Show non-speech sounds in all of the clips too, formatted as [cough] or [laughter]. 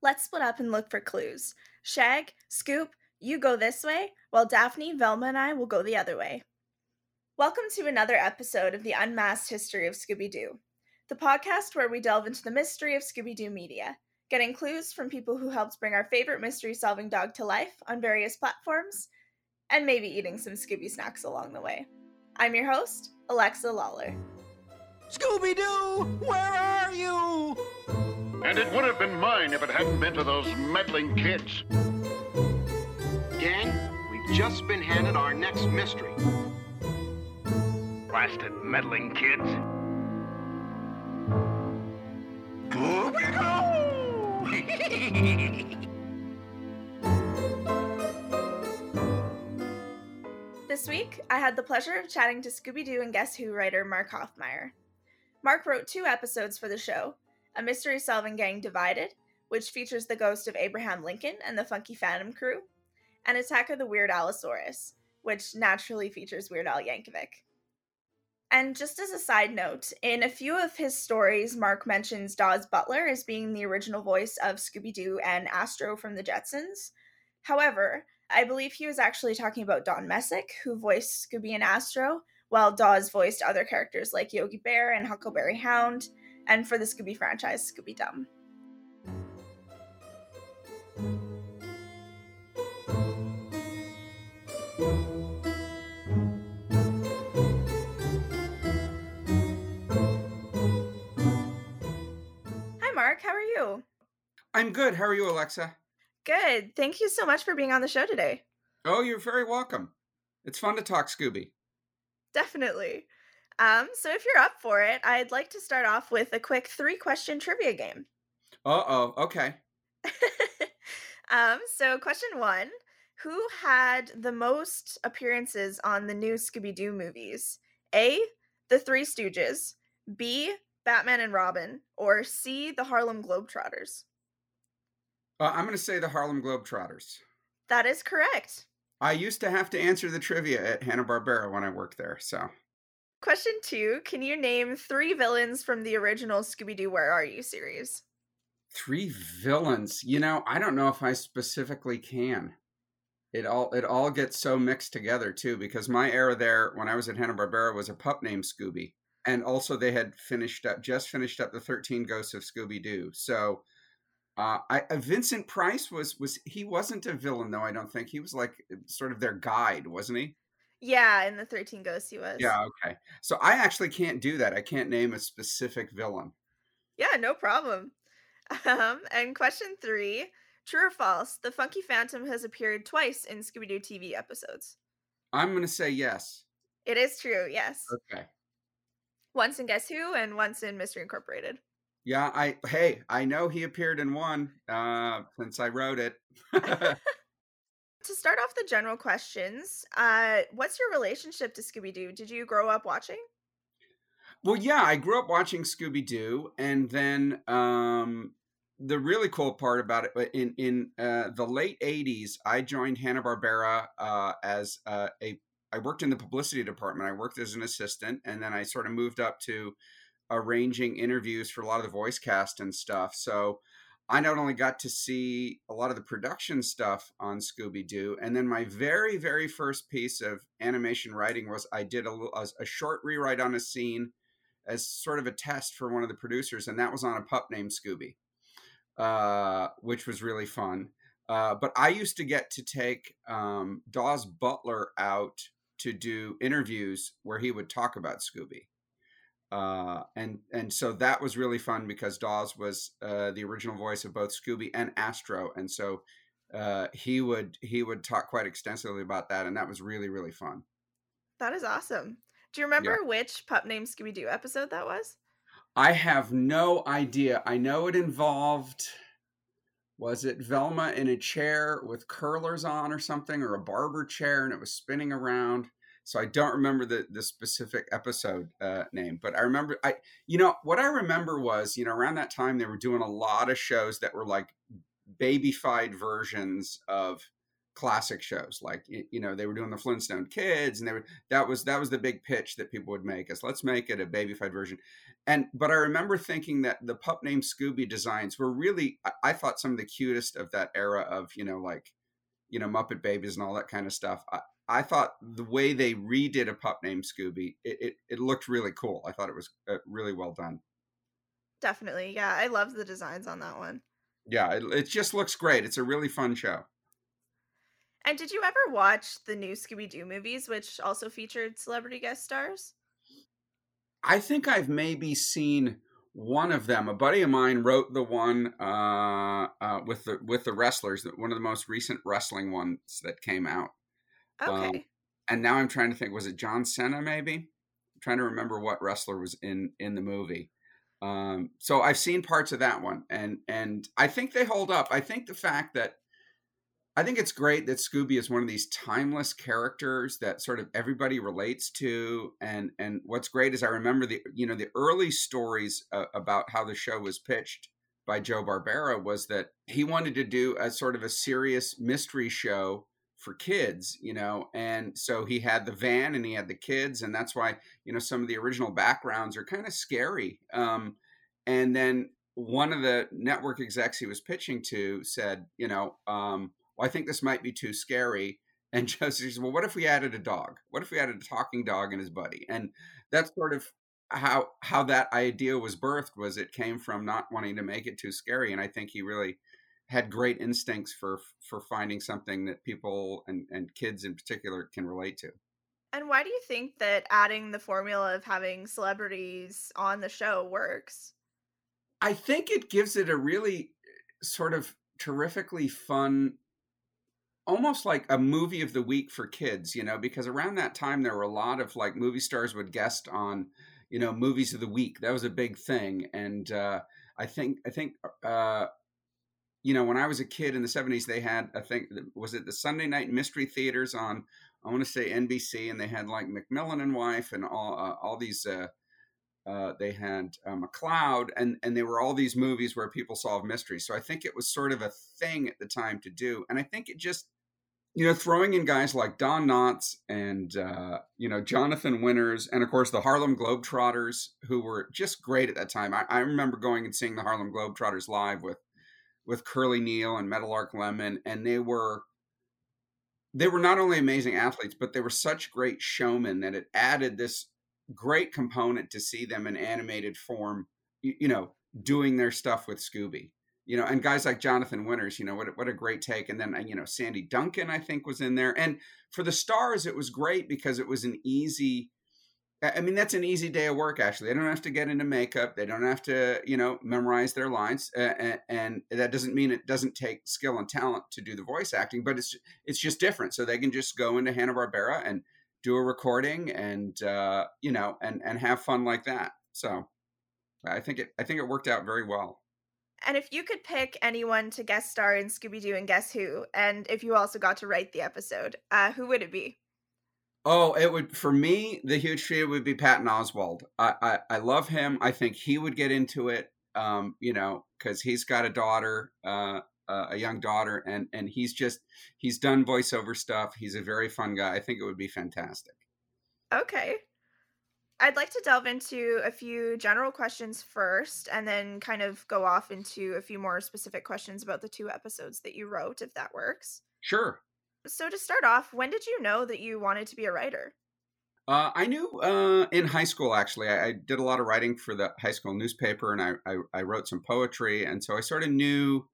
Let's split up and look for clues. Shag, Scoop, you go this way, while Daphne, Velma, and I will go the other way. Welcome to another episode of the Unmasked History of Scooby Doo, the podcast where we delve into the mystery of Scooby Doo media, getting clues from people who helped bring our favorite mystery solving dog to life on various platforms, and maybe eating some Scooby snacks along the way. I'm your host, Alexa Lawler. Scooby Doo, where are you? And it would have been mine if it hadn't been for those meddling kids. Gang, we've just been handed our next mystery. Blasted meddling kids. This week, I had the pleasure of chatting to Scooby Doo and Guess Who writer Mark Hoffmeier. Mark wrote two episodes for the show A Mystery Solving Gang Divided, which features the ghost of Abraham Lincoln and the Funky Phantom crew, and Attack of the Weird Allosaurus, which naturally features Weird Al Yankovic. And just as a side note, in a few of his stories, Mark mentions Daws Butler as being the original voice of Scooby Doo and Astro from the Jetsons. However, I believe he was actually talking about Don Messick, who voiced Scooby and Astro, while Daws voiced other characters like Yogi Bear and Huckleberry Hound, and for the Scooby franchise, Scooby Dum. Hi, Mark. How are you? I'm good. How are you, Alexa? Good. Thank you so much for being on the show today. Oh, you're very welcome. It's fun to talk Scooby. Definitely. Um, so if you're up for it, I'd like to start off with a quick three question trivia game. Uh oh. Okay. [laughs] um, so question one Who had the most appearances on the new Scooby Doo movies? A. The Three Stooges, B. Batman and Robin, or C. The Harlem Globetrotters? Uh, I'm going to say the Harlem Globetrotters. That is correct. I used to have to answer the trivia at Hanna Barbera when I worked there. So, Question two Can you name three villains from the original Scooby Doo Where Are You series? three villains. You know, I don't know if I specifically can. It all it all gets so mixed together too because my era there when I was at Hanna Barbera was a pup named Scooby, and also they had finished up just finished up the Thirteen Ghosts of Scooby Doo. So. Uh, I, uh, Vincent Price was was he wasn't a villain though I don't think he was like sort of their guide wasn't he? Yeah, in the 13 Ghosts, he was. Yeah, okay. So I actually can't do that. I can't name a specific villain. Yeah, no problem. [laughs] Um, and question three True or false? The Funky Phantom has appeared twice in Scooby Doo TV episodes. I'm going to say yes. It is true, yes. Okay. Once in Guess Who and once in Mystery Incorporated. Yeah, I hey, I know he appeared in one uh since I wrote it. [laughs] [laughs] To start off the general questions, uh, what's your relationship to Scooby Doo? Did you grow up watching? well, yeah, I grew up watching Scooby Doo and then um the really cool part about it in in uh, the late 80s I joined Hanna-Barbera uh as uh, a I worked in the publicity department. I worked as an assistant and then I sort of moved up to arranging interviews for a lot of the voice cast and stuff. So I not only got to see a lot of the production stuff on Scooby Doo, and then my very, very first piece of animation writing was I did a, a, a short rewrite on a scene as sort of a test for one of the producers, and that was on a pup named Scooby, uh, which was really fun. Uh, but I used to get to take um, Daws Butler out to do interviews where he would talk about Scooby uh, and and so that was really fun because Daws was uh, the original voice of both Scooby and Astro, and so uh, he would he would talk quite extensively about that, and that was really really fun. That is awesome. Do you remember which Pup Named Scooby Doo episode that was? I have no idea. I know it involved. Was it Velma in a chair with curlers on or something, or a barber chair, and it was spinning around? So I don't remember the the specific episode uh, name, but I remember I you know what I remember was you know around that time they were doing a lot of shows that were like babyfied versions of classic shows like you know they were doing the flintstone kids and they were that was that was the big pitch that people would make us let's make it a babyfied version. And but i remember thinking that the pup named scooby designs were really I, I thought some of the cutest of that era of you know like you know muppet babies and all that kind of stuff. I, I thought the way they redid a pup named Scooby, it, it, it looked really cool. I thought it was uh, really well done. Definitely. Yeah. I love the designs on that one. Yeah. It, it just looks great. It's a really fun show. And did you ever watch the new Scooby Doo movies, which also featured celebrity guest stars? I think I've maybe seen one of them. A buddy of mine wrote the one uh, uh, with the with the wrestlers, one of the most recent wrestling ones that came out. Um, okay. Um, and now I'm trying to think, was it John Cena? Maybe I'm trying to remember what wrestler was in in the movie. Um, so I've seen parts of that one, and and I think they hold up. I think the fact that I think it's great that Scooby is one of these timeless characters that sort of everybody relates to, and and what's great is I remember the you know the early stories uh, about how the show was pitched by Joe Barbera was that he wanted to do a sort of a serious mystery show for kids, you know, and so he had the van and he had the kids, and that's why you know some of the original backgrounds are kind of scary. Um, and then one of the network execs he was pitching to said, you know, um, well, I think this might be too scary. [laughs] And Josie said, well, what if we added a dog? What if we added a talking dog and his buddy? And that's sort of how how that idea was birthed. Was it came from not wanting to make it too scary, and I think he really had great instincts for for finding something that people and, and kids in particular can relate to. And why do you think that adding the formula of having celebrities on the show works? I think it gives it a really sort of terrifically fun almost like a movie of the week for kids, you know, because around that time there were a lot of like movie stars would guest on, you know, movies of the week. That was a big thing and uh I think I think uh you know, when I was a kid in the 70s, they had, I think, was it the Sunday night mystery theaters on, I want to say NBC, and they had like McMillan and Wife and all, uh, all these, uh, uh, they had uh, McCloud, and, and they were all these movies where people solve mysteries. So I think it was sort of a thing at the time to do. And I think it just, you know, throwing in guys like Don Knotts and, uh, you know, Jonathan Winters, and of course the Harlem Globetrotters, who were just great at that time. I, I remember going and seeing the Harlem Globetrotters live with with Curly Neal and Meadowlark Lemon, and they were they were not only amazing athletes, but they were such great showmen that it added this great component to see them in animated form, you, you know, doing their stuff with Scooby. You know, and guys like Jonathan Winters, you know, what what a great take. And then uh, you know, Sandy Duncan, I think, was in there. And for the stars, it was great because it was an easy I mean, that's an easy day of work. Actually, they don't have to get into makeup. They don't have to, you know, memorize their lines. Uh, and that doesn't mean it doesn't take skill and talent to do the voice acting, but it's it's just different. So they can just go into Hanna Barbera and do a recording, and uh, you know, and and have fun like that. So I think it I think it worked out very well. And if you could pick anyone to guest star in Scooby Doo and Guess Who, and if you also got to write the episode, uh, who would it be? Oh, it would for me. The huge trio would be Patton Oswalt. I, I, I love him. I think he would get into it. Um, you know, because he's got a daughter, uh, uh, a young daughter, and and he's just he's done voiceover stuff. He's a very fun guy. I think it would be fantastic. Okay. I'd like to delve into a few general questions first and then kind of go off into a few more specific questions about the two episodes that you wrote, if that works. Sure. So, to start off, when did you know that you wanted to be a writer? Uh, I knew uh, in high school, actually. I, I, did a lot of writing for the high school newspaper and I, I, I, wrote some poetry. And so I sort of knew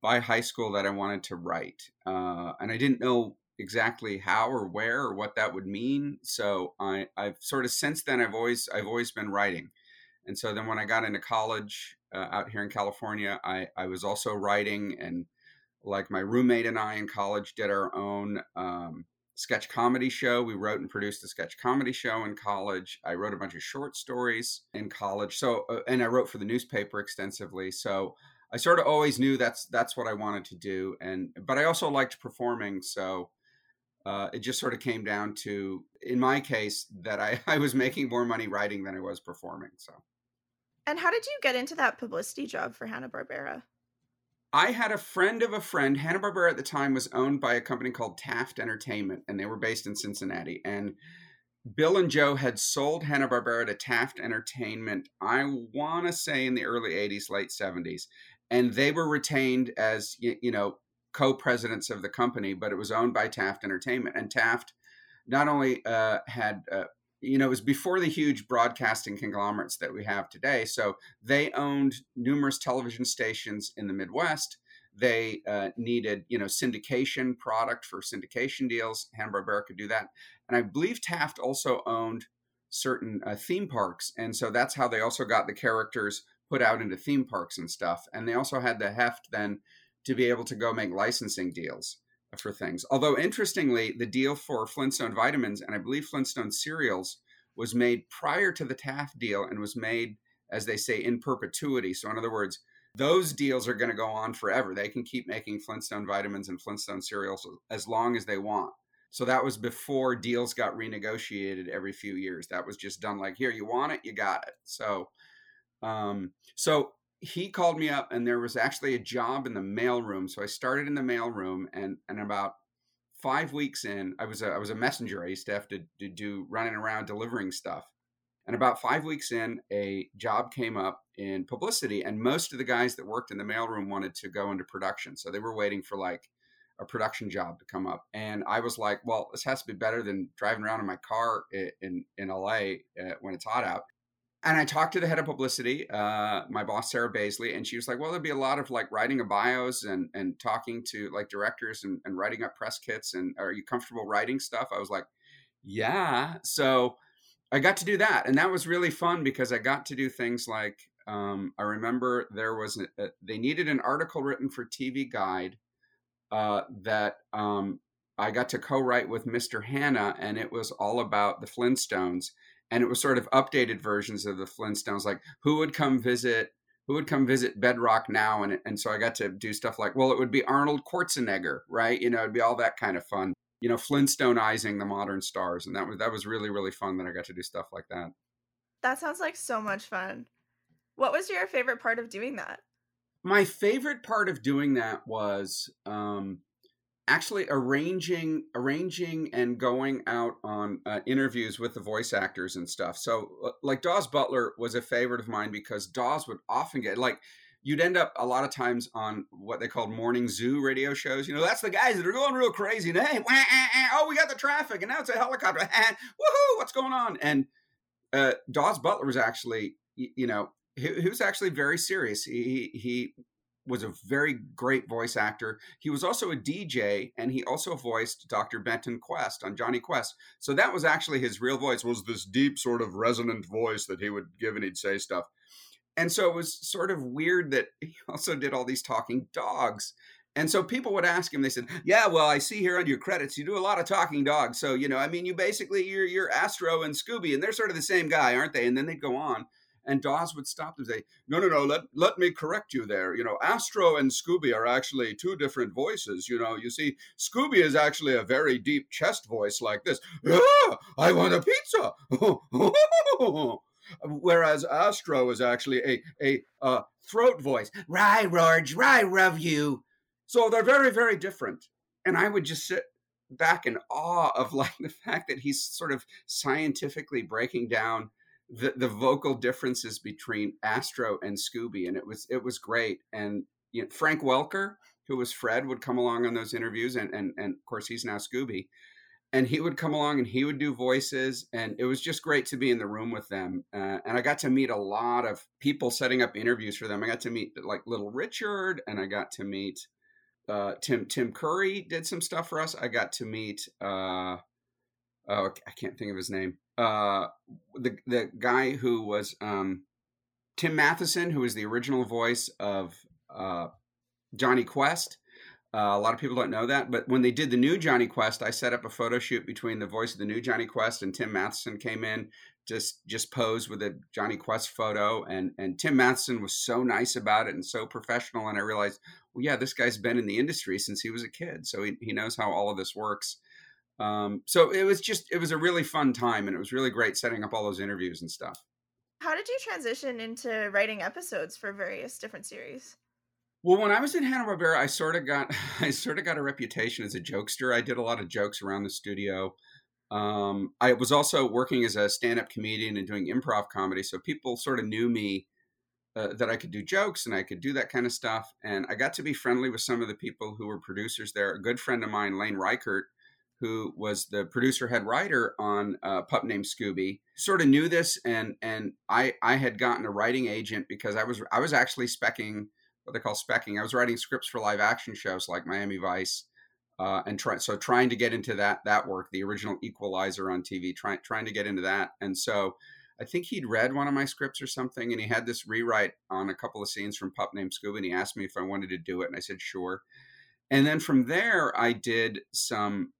by high school that I wanted to write. Uh, and I didn't know exactly how or where or what that would mean. So I, I've sort of since then, I've always, I've always been writing. And so then when I got into college uh, out here in California, I, I was also writing and like my roommate and I in college did our own um, sketch comedy show. We wrote and produced a sketch comedy show in college. I wrote a bunch of short stories in college. So, uh, and I wrote for the newspaper extensively. So, I sort of always knew that's that's what I wanted to do. And but I also liked performing. So, uh, it just sort of came down to, in my case, that I, [laughs] I was making more money writing than I was performing. So. And how did you get into that publicity job for Hanna Barbera? I had a friend of a friend. Hanna Barbera at the time was owned by a company called Taft Entertainment, and they were based in Cincinnati. And Bill and Joe had sold Hanna Barbera to Taft Entertainment. I want to say in the early '80s, late '70s, and they were retained as you know co-presidents of the company, but it was owned by Taft Entertainment. And Taft not only uh, had uh, you know, it was before the huge broadcasting conglomerates that we have today. So they owned numerous television stations in the Midwest. They uh, needed, you know, syndication product for syndication deals. Hanna Barbera could do that, and I believe Taft also owned certain uh, theme parks, and so that's how they also got the characters put out into theme parks and stuff. And they also had the heft then to be able to go make licensing deals for things. Although interestingly, the deal for Flintstone vitamins and I believe Flintstone cereals was made prior to the Taft deal and was made, as they say, in perpetuity. So in other words, those deals are going to go on forever. They can keep making Flintstone vitamins and Flintstone cereals as long as they want. So that was before deals got renegotiated every few years. That was just done like, here, you want it, you got it. So, um, so he called me up and there was actually a job in the mailroom. So I started in the mailroom and, and about five weeks in, I was a, I was a messenger. I used to have to, to do running around delivering stuff. And about five weeks in, a job came up in publicity, and most of the guys that worked in the mailroom wanted to go into production. So they were waiting for like a production job to come up. And I was like, well, this has to be better than driving around in my car in in, LA uh, when it's hot out and I talked to the head of publicity, uh, my boss Sarah Baisley, and she was like, "Well, there'd be a lot of like writing of bios and and talking to like directors and, and writing up press kits. And are you comfortable writing stuff?" I was like, "Yeah." So I got to do that, and that was really fun because I got to do things like um, I remember there was a, they needed an article written for TV Guide uh, that um, I got to co-write with Mr. Hanna, and it was all about the Flintstones and it was sort of updated versions of the Flintstones, like who would come visit, who would come visit Bedrock now, and and so I got to do stuff like, well, it would be Arnold Schwarzenegger, right? You know, it'd be all that kind of fun, you know, Flintstoneizing the modern stars, and that was that was really really fun that I got to do stuff like that. That sounds like so much fun. What was your favorite part of doing that? My favorite part of doing that was um, actually arranging arranging and going out on uh, interviews with the voice actors and stuff. So uh, like daws butler was a favorite of mine because daws would often get like you'd end up a lot of times on what they called morning zoo radio shows. You know that's the guys that are going real crazy and hey wah, ah, ah, oh we got the traffic and now it's a helicopter. [laughs] Woohoo what's going on? And uh, daws butler was actually you know he, he was actually very serious. He he was a very great voice actor. He was also a DJ and he also voiced Dr. Benton Quest on Jonny Quest. So that was actually his real voice was this deep sort of resonant voice that he would give and he'd say stuff. And so it was sort of weird that [laughs] he also did all these talking dogs. And so people would ask him, they said, Yeah, well, I see here on your credits, you do a lot of talking dogs. So, you know, I mean, you basically, you're, you're Astro and Scooby, and they're sort of the same guy, aren't they? And then they'd go on. And Daws would stop and say, No, no, no, let, let me correct you there. You know, Astro and Scooby are actually two different voices. You know, you see, Scooby is actually a very deep chest voice like this. Ah, I want a pizza. [laughs] Whereas Astro is actually a, a uh, throat voice. Rye, Rorge, rye, love you. So they're very, very different. And I would just sit back in awe of like the fact that he's sort of scientifically breaking down the, the vocal differences between Astro and Scooby, and it was it was great. And you know, Frank Welker, who was Fred, would come along on those interviews, and and and of course he's now Scooby, and he would come along and he would do voices, and it was just great to be in the room with them. Uh, and I got to meet a lot of people setting up interviews for them. I got to meet like Little Richard, and I got to meet uh, Tim Tim Curry did some stuff for us. I got to meet. Uh, oh, I can't think of his name. Uh, the the guy who was um, Tim Matheson, who was the original voice of uh, Jonny Quest. Uh, a lot of people don't know that, but when they did the new Jonny Quest, I set up a photo shoot between the voice of the new Jonny Quest and Tim Matheson came in, just just posed with a Jonny Quest photo, and and Tim Matheson was so nice about it and so professional, and I realized, well, yeah, this guy's been in the industry since he was a kid, so he he knows how all of this works. Um, so it was just it was a really fun time, and it was really great setting up all those interviews and stuff. How did you transition into writing episodes for various different series? Well, when I was in Hanna Barbera, I sort of got [laughs] I sort of got a reputation as a jokester. I did a lot of jokes around the studio. Um, I was also working as a stand-up comedian and doing improv comedy, so people sort of knew me uh, that I could do jokes and I could do that kind of stuff. And I got to be friendly with some of the people who were producers there. A good friend of mine, Lane Raichert, who was the producer head writer on uh, Pup Named Scooby, sort of knew this, and and I I had gotten a writing agent because I was I was actually specking what they call specking. I was writing scripts for live action shows like Miami Vice, uh, and try, so trying to get into that that work, the original Equalizer on TV, trying trying to get into that, and so. I think he'd read one of my scripts or something, and he had this rewrite on a couple of scenes from Pup Named Scooby, and he asked me if I wanted to do it, and I said sure. And then from there, I did some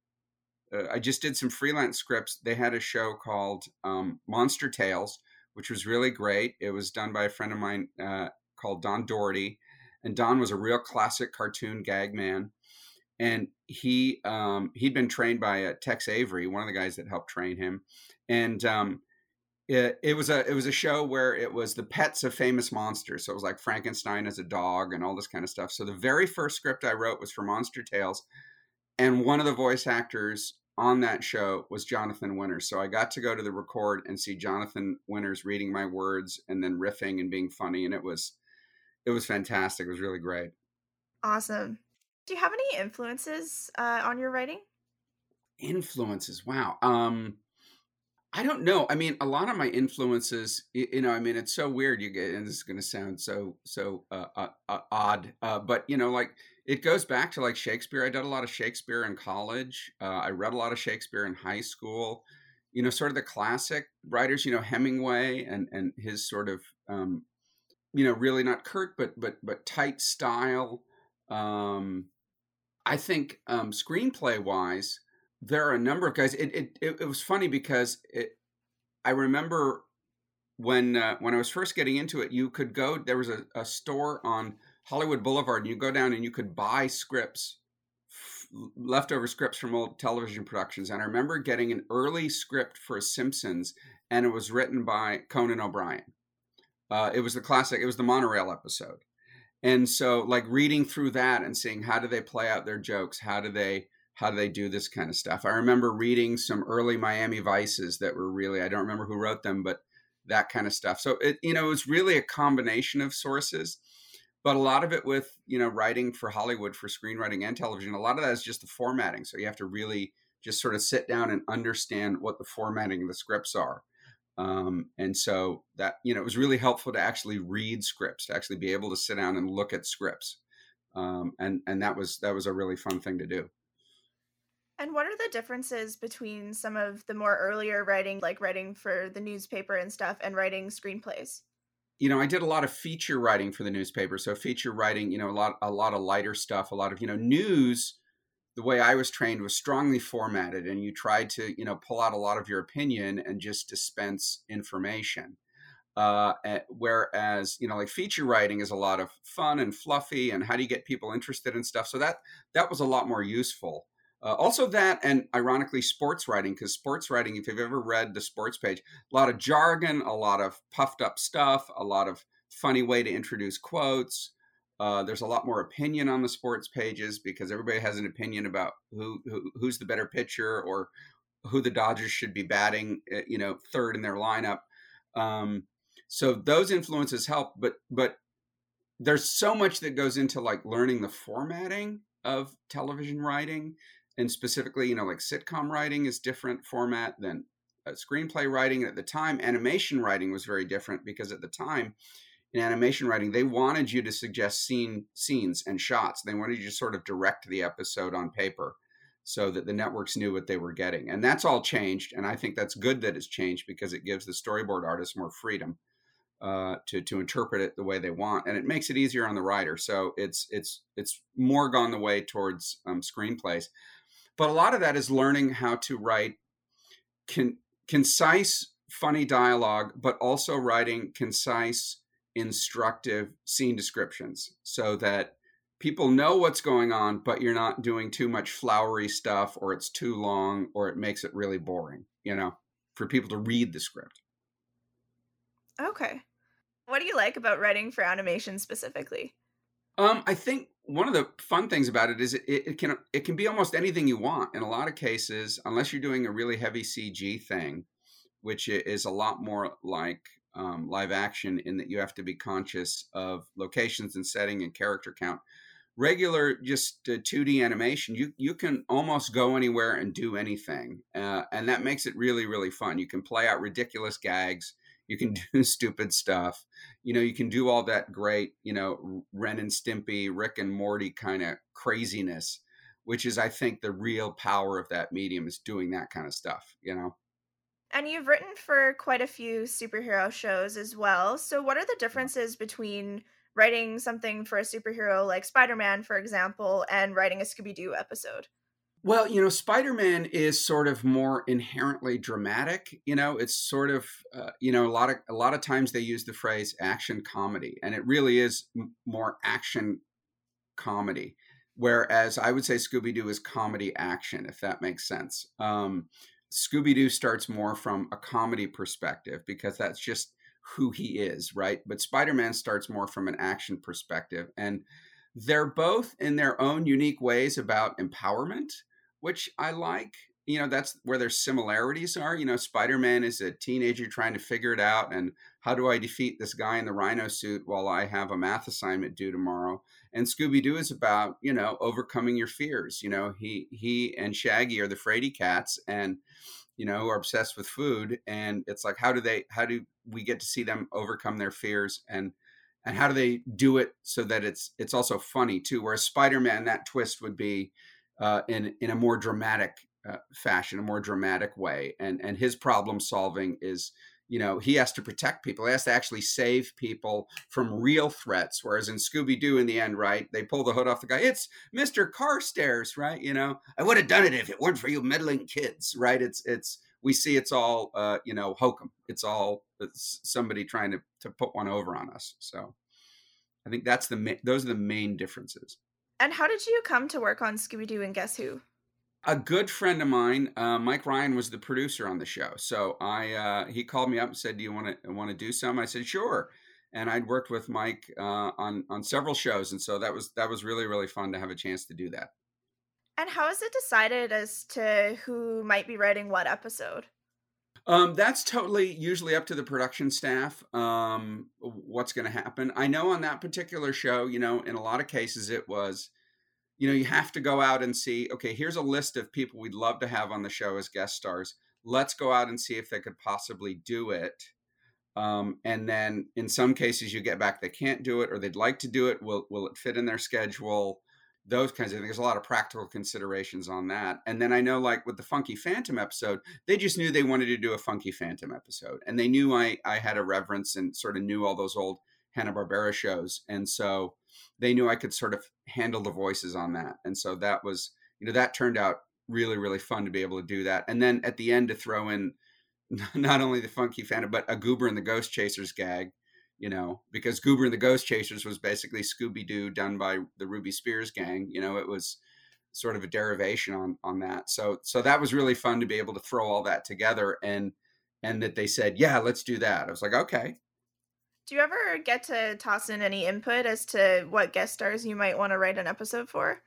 uh, I just did some freelance scripts. They had a show called um, Monster Tails, which was really great. It was done by a friend of mine uh, called Don Doherty, and Don was a real classic cartoon gag man. And he um, he'd been trained by uh, Tex Avery, one of the guys that helped train him, and um, it, it was a it was a show where it was the pets of famous monsters. So it was like Frankenstein as a dog and all this kind of stuff. So the very first script I wrote was for Monster Tails, and one of the voice actors on that show was Jonathan Winters. So I got to go to the record and see Jonathan Winters reading my words and then riffing and being funny and it was it was fantastic. It was really great. Awesome. Do you have any influences uh, on your writing? Influences. Wow. Um I don't know. I mean, a lot of my influences, you know, I mean, it's so weird. You get, and this is going to sound so so uh, uh, uh, odd, uh, but you know, like it goes back to like Shakespeare. I did a lot of Shakespeare in college. Uh, I read a lot of Shakespeare in high school. You know, sort of the classic writers. You know, Hemingway and and his sort of, um, you know, really not curt but but but tight style. Um, I think um, screenplay wise there are a number of guys. It it, it, was funny because it, I remember when uh, when I was first getting into it, you could go. There was a, a store on Hollywood Boulevard, and you go down and you could buy scripts, leftover scripts from old television productions. And I remember getting an early script for Simpsons, and it was written by Conan O'Brien. Uh, it was the classic. It was the monorail episode, and so like reading through that and seeing how do they play out their jokes, how do they how do they do this kind of stuff? I remember reading some early Miami Vices that were really I don't remember who wrote them, but that kind of stuff. So it you know it was really a combination of sources, but a lot of it with you know writing for Hollywood for screenwriting and television. A lot of that is just the formatting. So you have to really just sort of sit down and understand what the formatting of the scripts are. Um, and so that you know it was really helpful to actually read scripts, to actually be able to sit down and look at scripts, um, and and that was that was a really fun thing to do. And what are the differences between some of the more earlier writing, like writing for the newspaper and stuff, and writing screenplays? You know, I did a lot of feature writing for the newspaper. So feature writing, you know, a lot a lot of lighter stuff, a lot of, you know, news the way I was trained was strongly formatted and you tried to, you know, pull out a lot of your opinion and just dispense information. Uh, whereas you know like feature writing is a lot of fun and fluffy and how do you get people interested in stuff so that that was a lot more useful uh, also, that and ironically, sports writing, because sports writing, if you've ever read the sports page, a lot of jargon, a lot of puffed up stuff, a lot of funny way to introduce quotes. Uh, there's a lot more opinion on the sports pages because everybody has an opinion about who, who who's the better pitcher or who the Dodgers should be batting, eh, you know, third in their lineup. Um, so those influences help, but but there's so much that goes into like learning the formatting of television writing and specifically, you know, like sitcom writing is different format than uh, screenplay writing. At the time, animation writing was very different because at the time, in animation writing, they wanted you to suggest scene scenes and shots. They wanted you to sort of direct the episode on paper so that the networks knew what they were getting. And that's all changed. And I think that's good that it's changed because it gives the storyboard artists more freedom uh, to to interpret it the way they want, and it makes it easier on the writer. So it's it's it's more gone the way towards um, screenplays. But a lot of that is learning how to write con- concise, funny dialogue, but also writing concise, instructive scene descriptions so that people know what's going on, but you're not doing too much flowery stuff or it's too long or it makes it really boring, you know, for people to read the script. Okay. What do you like about writing for animation specifically? Um, I think one of the fun things about it is it, it, can it can be almost anything you want. In a lot of cases, unless you're doing a really heavy CG thing, which is a lot more like um, live action in that you have to be conscious of locations and setting and character count. Regular, just uh, 2D animation, you you can almost go anywhere and do anything, uh, and that makes it really really fun. You can play out ridiculous gags, you can hmm. do [laughs] stupid stuff, you know, you can do all that great, you know, Ren and Stimpy, Rick and Morty kind of craziness, which is, I think, the real power of that medium is doing that kind of stuff, you know. And you've written for quite a few superhero shows as well. So, what are the mm-hmm. differences between writing something for a superhero like Spider Man, for example, and writing a Scooby Doo episode? Well, you know, Spider Man is sort of more inherently dramatic. You know, it's sort of, uh, you know, a lot of a lot of times they use the phrase action comedy, and it really is m- more action comedy. Whereas I would say Scooby Doo is comedy action, if that makes sense. Um, Scooby Doo starts more from a comedy perspective because that's just who he is, right? But Spider Man starts more from an action perspective. And they're both in their own unique ways about empowerment, which I like. You know, that's where their similarities are. You know, Spider Man is a teenager trying to figure it out and how do I defeat this guy in the rhino suit while I have a math assignment due tomorrow? And Scooby Doo is about, you know, overcoming your fears. You know, he he and Shaggy are the Frady cats and you know, are obsessed with food. And it's like, how do they, how do we get to see them overcome their fears and, and how do they do it so that it's, it's also funny too? Whereas Spider-Man, that twist would be uh, in, in a more dramatic uh, fashion, a more dramatic way. And, and his problem solving is, you know, he has to protect people. He has to actually save people from real threats. Whereas in Scooby Doo, in the end, right, they pull the hood off the guy. It's Mr. Carstairs, right? You know, I would have done it if it weren't for you meddling kids, right? It's it's we see it's all uh, you know hokum. It's all it's somebody trying to to put one over on us. So I think that's the ma- those are the main differences. And how did you come to work on Scooby Doo and Guess Who? a good friend of mine, uh, Mike Ryan, was the producer on the show. So I uh, he called me up and said, "Do you want to want to do some?" I said, "Sure." And I'd worked with Mike uh, on on several shows, and so that was that was really really fun to have a chance to do that. And how is it decided as to who might be writing what episode? Um, that's totally usually up to the production staff. Um, what's going to happen? I know on that particular show, you know, in a lot of cases, it was you know, you have to go out and see, okay, here's a list of people we'd love to have on the show as guest stars. Let's go out and see if they could possibly do it. Um, and then in some cases you get back they can't do it or they'd like to do it. Will will it fit in their schedule? Those kinds of things. There's a lot of practical considerations on that. And then I know like with the Funky Phantom episode, they just knew they wanted to do a Funky Phantom episode. And they knew I I had a reverence and sort of knew all those old Hanna-Barbera shows. And so they knew I could sort of handle the voices on that. And so that was, you know, that turned out really, really fun to be able to do that. And then at the end to throw in [laughs] not only the funky phantom, but a Goober and the Ghost Chasers gag, you know, because Goober and the Ghost Chasers was basically Scooby Doo done by the Ruby Spears gang. You know, it was sort of a derivation on on that. So so that was really fun to be able to throw all that together and and that they said, yeah, let's do that. I was like, okay, do you ever get to toss in any input as to what guest stars you might want to write an episode for?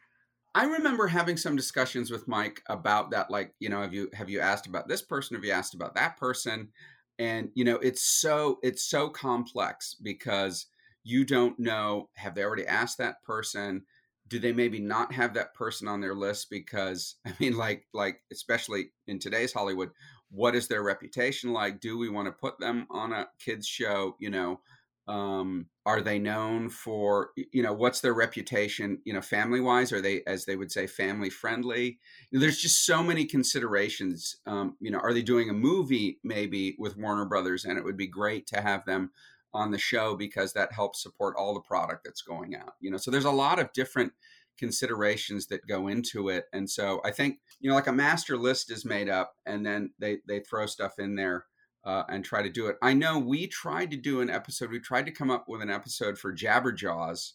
I remember having some discussions with Mike about that. Like, you know, have you have you asked about this person? Have you asked about that person? And you know, it's so it's so complex because you don't know have they already asked that person? Do they maybe not have that person on their list because [laughs] I mean, like like especially in today's Hollywood, what is their reputation like? Do we want to put them on a kids show? You know, um, are they known for you know what's their reputation? You know, family wise, are they as they would say family friendly? There's just so many considerations. Um, you know, are they doing a movie maybe with Warner Brothers, and it would be great to have them on the show because that helps support all the product that's going out. You know, so there's a lot of different considerations that go into it. And so I think, you know, like a master list is made up and then they, they throw stuff in there uh, and try to do it. I know we tried to do an episode, we tried to come up with an episode for Jabberjaws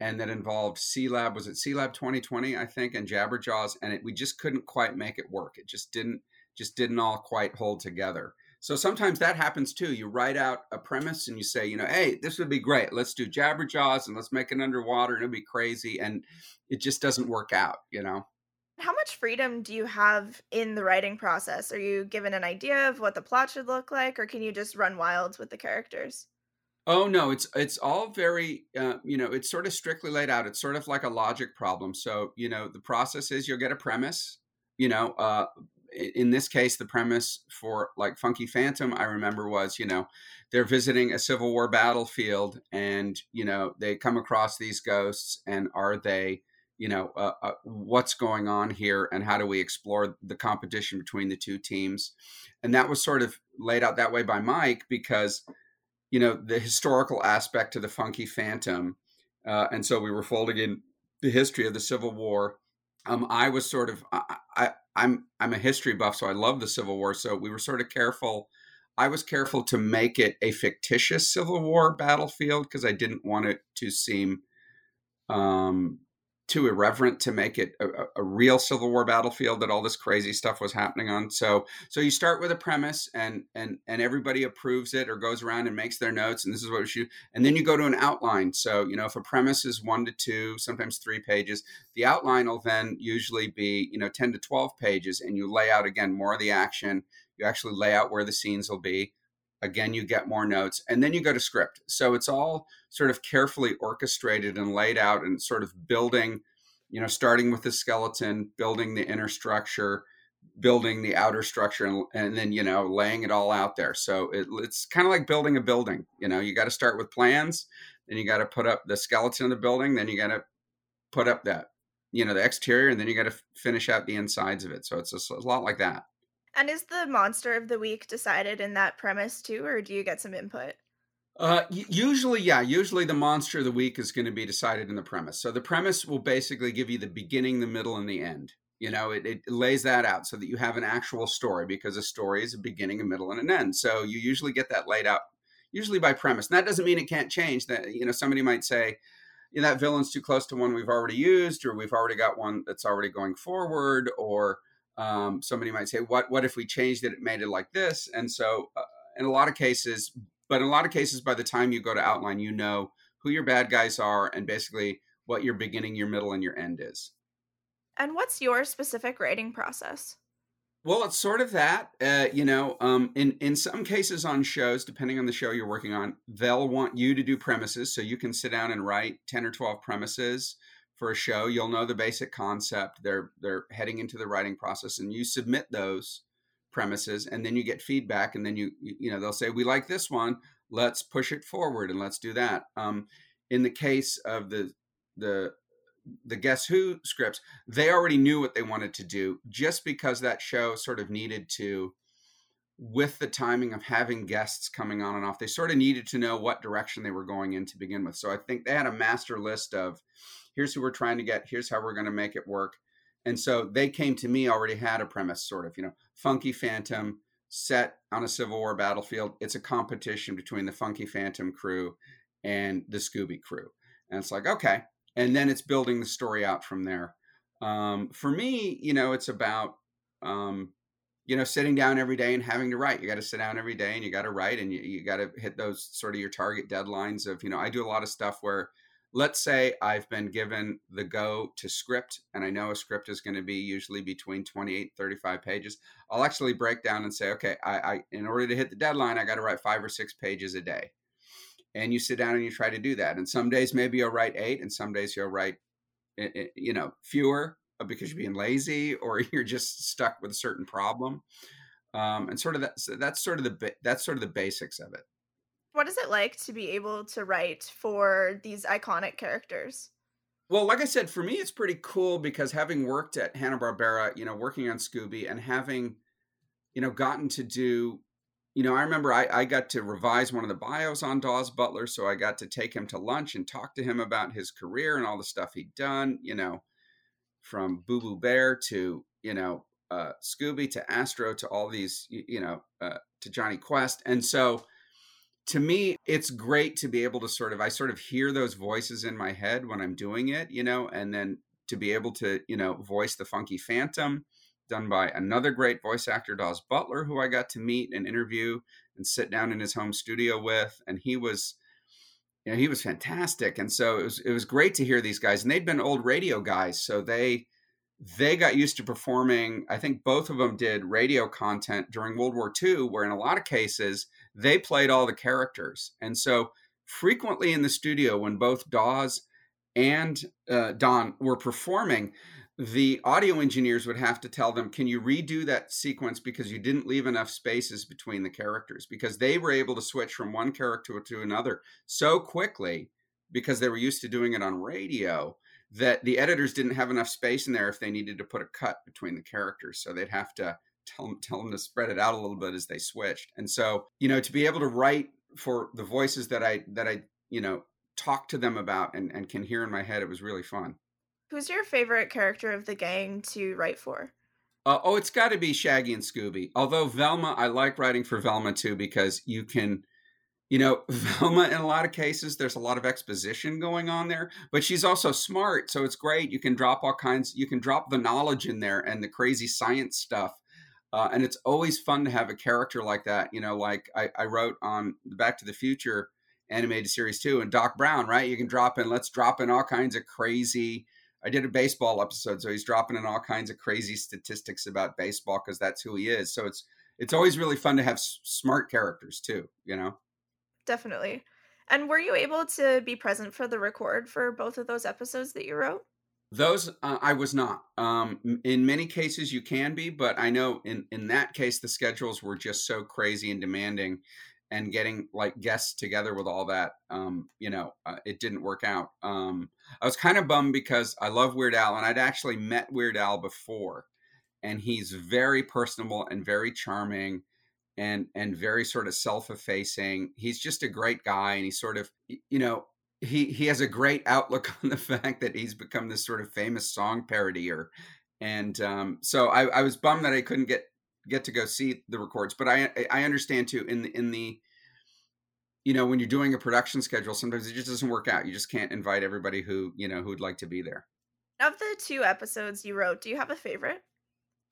and that involved C Sealab. Was it Sealab 2020, I think, and Jabberjaws? And it, we just couldn't quite make it work. It just didn't, just didn't all quite hold together. So sometimes that happens too. You write out a premise and you say, you know, hey, this would be great. Let's do Jabberjaws and let's make it underwater and it'll be crazy. And it just doesn't work out, you know? How much freedom do you have in the writing process? Are you given an idea of what the plot should look like, or can you just run wild with the characters? Oh no, it's it's all very uh, you know it's sort of strictly laid out. It's sort of like a logic problem. So you know the process is you'll get a premise. You know, uh, in this case, the premise for like Funky Phantom, I remember was, you know, they're visiting a Civil War battlefield and, you know, they come across these ghosts and are they, you know, uh, uh, what's going on here and how do we explore the competition between the two teams? And that was sort of laid out that way by Mike because, you know, the historical aspect to the Funky Phantom. Uh, and so we were folding in the history of the Civil War um, I was sort of I, I I'm I'm a history buff, so I love the Civil War. So we were sort of careful. I was careful to make it a fictitious Civil War battlefield because I didn't want it to seem um, too irreverent to make it a, a, real Civil War battlefield that all this crazy stuff was happening on. So so you start with a premise and and and everybody approves it or goes around and makes their notes and this is what we should and then you go to an outline. So you know if a premise is one to two, sometimes three pages, the outline will then usually be you know ten to twelve pages, and you lay out again more of the action. You actually lay out where the scenes will be. Again, you get more notes, and then you go to script. So it's all sort of carefully orchestrated and laid out, and sort of building, you know, starting with the skeleton, building the inner structure, building the outer structure, and, and then you know laying it all out there. So it, it's kind of like building a building. You know, you got to start with plans, then you got to put up the skeleton of the building, then you got to put up that you know the exterior, and then you got to finish out the insides of it. So it's a lot like that. And is the monster of the week decided in that premise too, or do you get some input? Uh, usually, yeah. Usually, the monster of the week is going to be decided in the premise. So the premise will basically give you the beginning, the middle, and the end. You know, it, it lays that out so that you have an actual story because a story is a beginning, a middle, and an end. So you usually get that laid out, usually by premise. And that doesn't mean it can't change. That you know, somebody might say, you know, that villain's too close to one we've already used, or we've already got one that's already going forward, or um, somebody might say, "What what if we changed it? It made it like this." And so, uh, in a lot of cases, but in a lot of cases, by the time you go to outline, you know who your bad guys are and basically what your beginning, your middle, and your end is. And what's your specific writing process? Well, it's sort of that. Uh, you know, um, in in some cases on shows, depending on the show you're working on, they'll want you to do premises, so you can sit down and write ten or twelve premises for a show, you'll know the basic concept. They're they're heading into the writing process, and you submit those premises, and then you get feedback, and then you you know they'll say we like this one, let's push it forward, and let's do that. Um, in the case of the the the Guess Who scripts, they already knew what they wanted to do, just because that show sort of needed to with the timing of having guests coming on and off, they sort of needed to know what direction they were going in to begin with. So I think they had a master list of here's who we're trying to get, here's how we're going to make it work. And so they came to me already had a premise, sort of, you know, Funky Phantom set on a Civil War battlefield. It's a competition between the Funky Phantom crew and the Scooby crew. And it's like, okay. And then it's building the story out from there. Um, for me, you know, it's about, um, you know, sitting down every day and having to write. You got to sit down every day and you got to write and you, you got to hit those sort of your target deadlines of, you know, I do a lot of stuff where let's say I've been given the go to script, and I know a script is going to be usually between 28 35 pages. I'll actually break down and say, okay, I, I in order to hit the deadline, I got to write five or six pages a day. And you sit down and you try to do that. And some days maybe you'll write eight, and some days you'll write, eh, eh, you know, fewer uh, because you're being lazy [laughs] or you're just stuck with a certain problem. Um, and sort of that, so that's sort of the that's sort of the basics of it. What is it like to be able to write for these iconic characters? Well, like I said, for me, it's pretty cool because having worked at Hanna Barbera, you know, working on Scooby and having, you know, gotten to do, you know, I remember I, I got to revise one of the bios on Daws Butler, so I got to take him to lunch and talk to him about his career and all the stuff he'd done, you know, from Boo Boo Bear to, you know, uh, Scooby to Astro to all these, you, you know, uh, to Jonny Quest, and so to me it's great to be able to sort of i sort of hear those voices in my head when i'm doing it you know and then to be able to you know voice the funky phantom done by another great voice actor, Daws Butler, who I got to meet and interview and sit down in his home studio with. And he was, you know, he was fantastic. And so it was it was great to hear these guys. And they'd been old radio guys, so they they got used to performing. I think both of them did radio content during World War II, where in a lot of cases they played all the characters. And so frequently in the studio, when both Daws and uh, Don were performing, the audio engineers would have to tell them, Can you redo that sequence because you didn't leave enough spaces between the characters? Because they were able to switch from one character to another so quickly because they were used to doing it on radio that the editors didn't have enough space in there if they needed to put a cut between the characters. So they'd have to tell them, tell them to spread it out a little bit as they switched. And so, you know, to be able to write for the voices that I, that I, you know, talk to them about and, and can hear in my head, it was really fun. Who's your favorite character of the gang to write for? Uh, oh, it's got to be Shaggy and Scooby. Although Velma, I like writing for Velma too because you can, you know, [laughs] Velma in a lot of cases there's a lot of exposition going on there, but she's also smart, so it's great. You can drop all kinds. You can drop the knowledge in there and the crazy science stuff. Uh, and it's always fun to have a character like that. You know, like I, I wrote on the Back to the Future animated series too, and Doc Brown, right? You can drop in, let's drop in all kinds of crazy I did a baseball episode, so he's dropping in all kinds of crazy statistics about baseball because that's who he is. So it's it's always really fun to have s- smart characters too, you know. Definitely. And were you able to be present for the record for both of those episodes that you wrote? Those uh, I was not. Um, in many cases, you can be, but I know in in that case, the schedules were just so crazy and demanding and getting like guests together with all that um, you know uh, it didn't work out um, i was kind of bummed because i love weird al and i'd actually met weird al before and he's very personable and very charming and and very sort of self-effacing he's just a great guy and he's sort of you know he he has a great outlook [laughs] on the fact that he's become this sort of famous song parodier and um, so I, I was bummed that i couldn't get get to go see the records. But I I understand too in the in the you know when you're doing a production schedule, sometimes it just doesn't work out. You just can't invite everybody who you know who'd like to be there. Of the two episodes you wrote, do you have a favorite?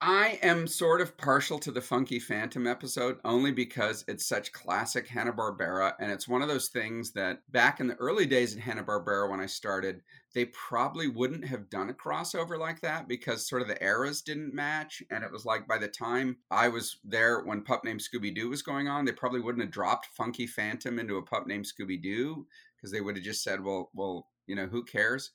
I am sort of partial to the Funky Phantom episode only because it's such classic Hanna-Barbera and it's one of those things that back in the early days in Hanna-Barbera when I started, they probably wouldn't have done a crossover like that because sort of the eras didn't match and it was like by the time I was there when Pup Named Scooby-Doo was going on, they probably wouldn't have dropped Funky Phantom into a Pup Named Scooby-Doo because they would have just said, "Well, well, you know, who cares?"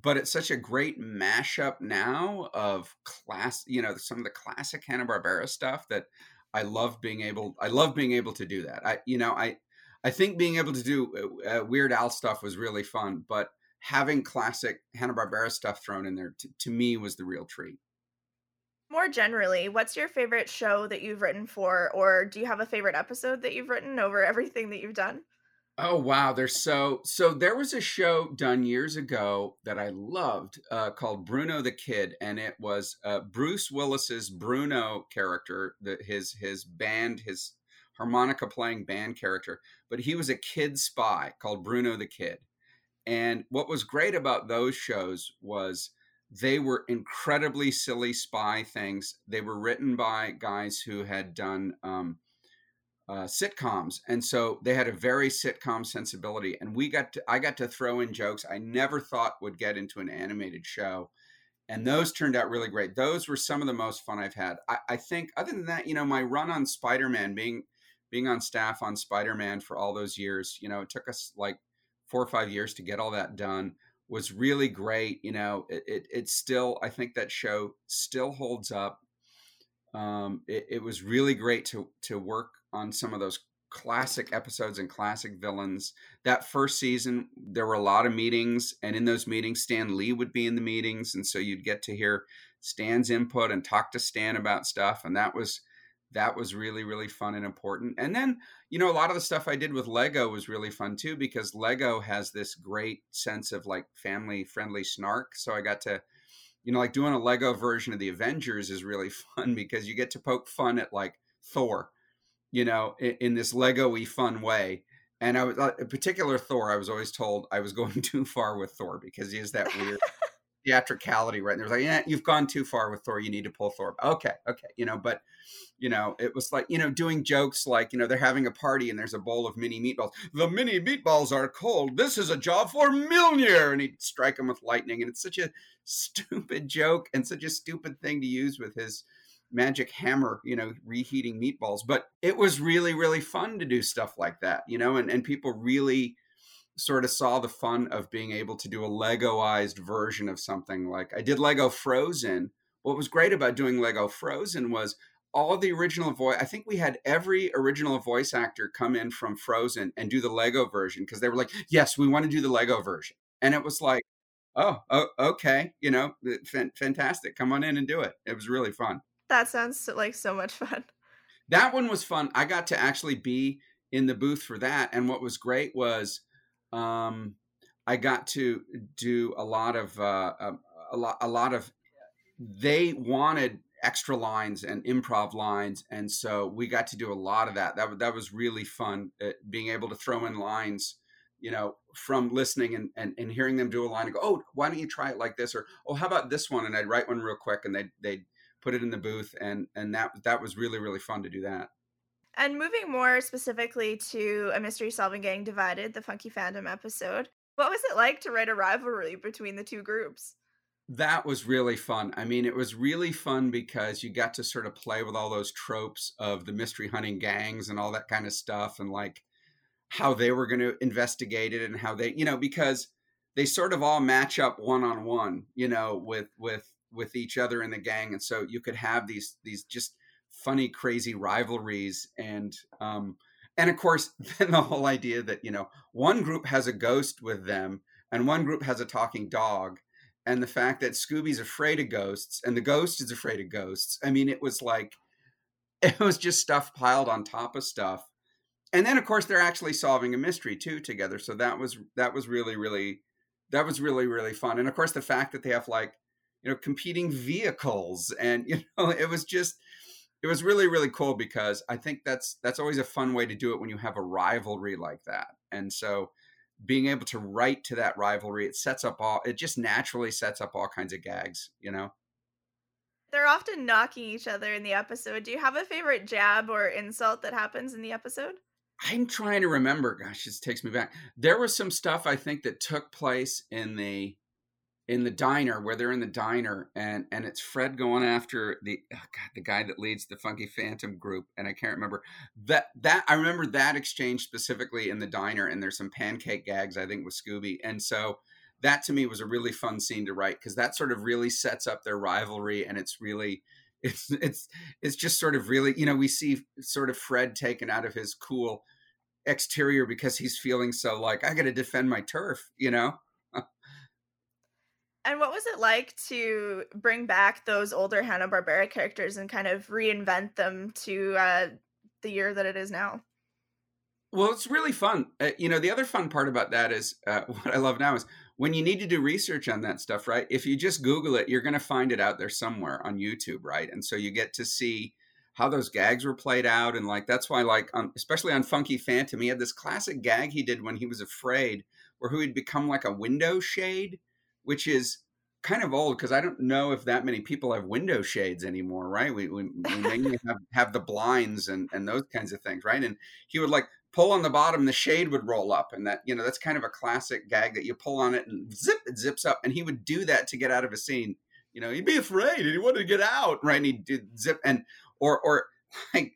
But it's such a great mashup now of class you know some of the classic hanna-barbera stuff that i love being able i love being able to do that. I you know i i think being able to do uh, uh weird al stuff was really fun but having classic hanna-barbera stuff thrown in there t- to me was the real treat. More generally what's your favorite show that you've written for or do you have a favorite episode that you've written over everything that you've done Oh wow, there's so so there was a show done years ago that I loved uh, called Bruno the Kid, and it was uh, Bruce Willis's Bruno character, the, his his band, his harmonica playing band character, but he was a kid spy called Bruno the Kid. And what was great about those shows was they were incredibly silly spy things. They were written by guys who had done um, uh, sitcoms, and so they had a very sitcom sensibility. And we got to, I got to throw in jokes I never thought would get into an animated show, and those turned out really great. Those were some of the most fun I've had. I, I think, other than that, you know, my run on Spider Man, being being on staff on Spider Man for all those years, you know, it took us like four or five years to get all that done. Was really great. You know, it, it, it still, I think that show still holds up. Um, it, it was really great to to work on some of those classic episodes and classic villains. That first season, there were a lot of meetings, and in those meetings, Stan Lee would be in the meetings, and so you'd get to hear Stan's input and talk to Stan about stuff, and that was that was really really fun and important. And then you know a lot of the stuff I did with Lego was really fun too because Lego has this great sense of like family friendly snark. So I got to you know like doing a Lego version of the Avengers is really [laughs] fun because you get to poke fun at like Thor you know, in, in this Lego-y fun way. And I was, uh, in particular, Thor. I was always told I was going [laughs] too far with Thor because he has that weird, [laughs] theatricality right there. It was like, yeah, you've gone too far with Thor. You need to pull Thor. Okay, okay, you know, but you know, it was like, you know, doing jokes like, you know, they're having a party and there's a bowl of mini meatballs. The mini meatballs are cold. This is a job for Mjolnir. And he'd strike him with lightning. And it's such a stupid joke and such a stupid thing to use with his magic hammer, you know, reheating meatballs. But it was really, really fun to do stuff like that, you know, and, and people really sort of saw the fun of being able to do a Legoized version of something like I did Lego Frozen. What was great about doing Lego Frozen was all the original voice. I think we had every original voice actor come in from Frozen and do the Lego version because they were like, "Yes, we want to do the Lego version," and it was like, "Oh, oh okay, you know, fantastic. Come on in and do it." It was really fun. That sounds like so much [laughs] fun. That one was fun. I got to actually be in the booth for that, and what was great was, um, I got to do a lot of uh, a, um, a lot a lot of. They wanted extra lines and improv lines and so we got to do a lot of that that, that was really fun uh, being able to throw in lines you know from listening and, and, and hearing them do a line and go oh why don't you try it like this or oh how about this one and i'd write one real quick and they'd, they'd put it in the booth and and that that was really really fun to do that and moving more specifically to a mystery solving gang divided the Funky Phantom episode what was it like to write a rivalry between the two groups that was really fun. I mean, it was really fun because you got to sort of play with all those tropes of the mystery hunting gangs and all that kind of stuff and like how they were going to investigate it and how they, you know, because they sort of all match up one on one, you know, with with with each other in the gang and so you could have these these just funny crazy rivalries and um and of course [laughs] then the whole idea that, you know, one group has a ghost with them and one group has a talking dog and the fact that Scooby's afraid of ghosts and the ghost is afraid of ghosts. I mean, it was like [laughs] it was just stuff piled on top of stuff. And then of course they're actually solving a mystery too together. So that was that was really really that was really really fun. And of course the fact that they have like, you know, competing vehicles and [laughs] you know, it was just it was really really cool because I think that's that's always a fun way to do it when you have a rivalry like that. And so being able to write to that rivalry, it sets up all, it just naturally sets up all kinds of gags, you know? They're often knocking each other in the episode. Do you have a favorite jab or insult that happens in the episode? I'm trying to remember. Gosh, this takes me back. There was some stuff I think that took place in the in the diner where they're in the diner and and it's Fred going after the oh God, the guy that leads the Funky Phantom group and I can't remember. That that I remember that exchange specifically in the diner and there's some pancake gags I think with Scooby and so that to me was a really fun scene to write because that sort of really sets up their rivalry and it's really [laughs] it's it's it's just sort of really you know we see sort of Fred taken out of his cool exterior because he's feeling so like I got to defend my turf you know and what was it like to bring back those older Hanna Barbera characters and kind of reinvent them to uh, the year that it is now? Well, it's really fun. Uh, you know, the other fun part about that is uh, [laughs] what I love now is when you need to do research on that stuff, right? If you just Google it, you're going to find it out there somewhere on YouTube, right? And so you get to see how those gags were played out, and like that's why, like, on, especially on Funky Phantom, he had this classic gag he did when he was afraid, where he would become like a window shade which is kind of old because I don't know if that many people have window shades anymore, right? We, we, we mainly [laughs] have, have the blinds and, and those kinds of things, right? And he would like pull on the bottom, the shade would roll up, and that you know that's kind of a classic gag that you pull on it and zip it zips up, and he would do that to get out of a scene. You know, he'd be afraid and he wanted to get out, right? And he'd do zip and or or [laughs] like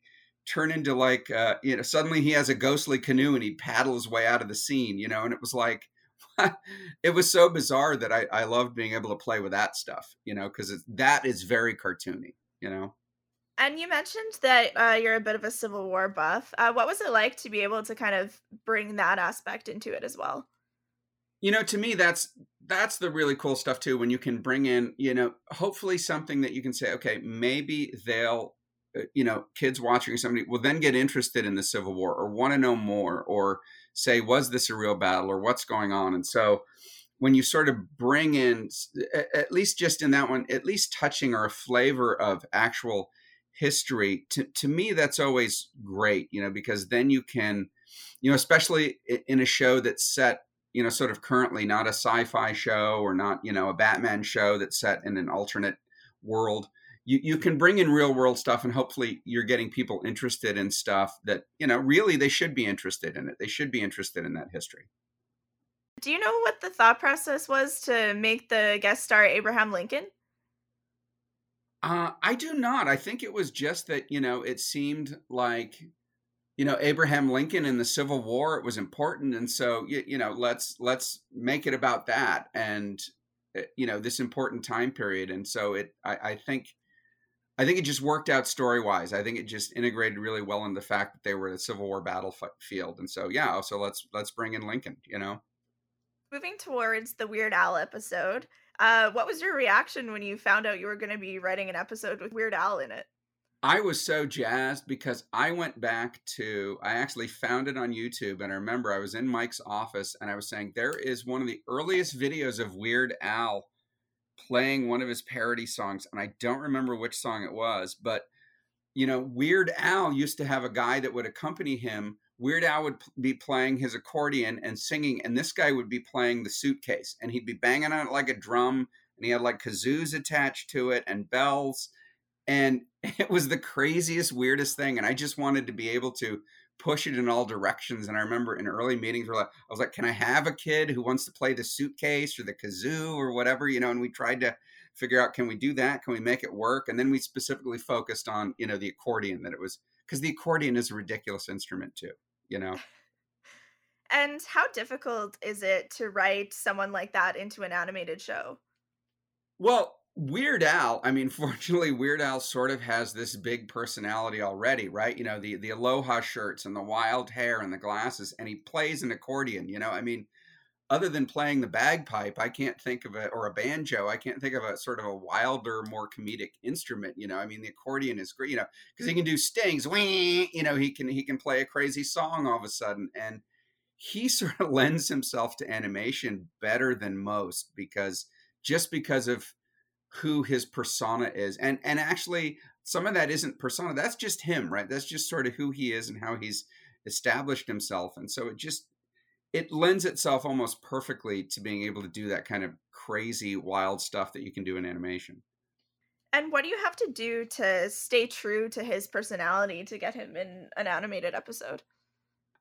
turn into like uh, you know suddenly he has a ghostly canoe and he paddles his way out of the scene, you know, and it was like [laughs] it was so bizarre that I, I loved being able to play with that stuff, you know, because that is very cartoony, you know. And you mentioned that uh, you're a bit of a Civil War buff. Uh, what was it like to be able to kind of bring that aspect into it as well? You know, to me, that's that's the really cool stuff too. When you can bring in, you know, hopefully something that you can say, okay, maybe they'll, uh, you know, kids watching somebody will then get interested in the Civil War or want to know more or say, was this a real battle or what's going on? And so when you sort of bring in, at least just in that one, at least touching or a flavor of actual history, to, to me, that's always great, you know, because then you can, you know, especially in a show that's set, you know, sort of currently, not a sci-fi show or not, you know, a Batman show that's set in an alternate world. You, you can bring in real world stuff and hopefully you're getting people interested in stuff that, you know, really they should be interested in it. They should be interested in that history. Do you know what the thought process was to make the guest star Abraham Lincoln? Uh, I do not. I think it was just that, you know, it seemed like you know abraham lincoln in the civil war it was important and so you, you know let's let's make it about that and eh, you know this important time period and so it i, I think i think it just worked out story wise i think it just integrated really well in the fact that they were the civil war battlefield and so yeah so let's let's bring in lincoln you know moving towards the weird al episode uh, what was your reaction when you found out you were going to be writing an episode with weird al in it I was so jazzed because I went back to, I actually found it on YouTube. And I remember I was in Mike's office and I was saying, there is one of the earliest videos of Weird Al playing one of his parody songs. And I don't remember which song it was, but, you know, Weird Al used to have a guy that would accompany him. Weird Al would be playing his accordion and singing, and this guy would be playing the suitcase. And he'd be banging on it like a drum. And he had like kazoos attached to it and bells and [laughs] it was the craziest weirdest thing and i just wanted to be able to push it in all directions and i remember in early meetings we're like, i was like can i have a kid who wants to play the suitcase or the kazoo or whatever? You know and we tried to figure out can we do that? Can we make it work? And then we specifically focused on you know the accordion that it was because the accordion is a ridiculous instrument too you know? [laughs] And how difficult is it to write someone like that into an animated show? Well Weird Al, I mean, [laughs] fortunately, Weird Al sort of has this big personality already, right? You know, the the aloha shirts and the wild hair and the glasses, and he plays an accordion. You know, I mean, other than playing the bagpipe, I can't think of it, or a banjo, I can't think of a sort of a wilder, more comedic instrument. You know, I mean, the accordion is great, you know, because he can do stings. You know, he can he can play a crazy song all of a sudden, and he [laughs] sort of lends himself to animation better than most because just because of who his persona is and and actually some of that isn't persona that's just him right? That's just sort of who he is and how he's established himself and so it just it lends itself almost perfectly to being able to do that kind of crazy wild stuff that you can do in animation. And what do you have to do to stay true to his personality to get him in an animated episode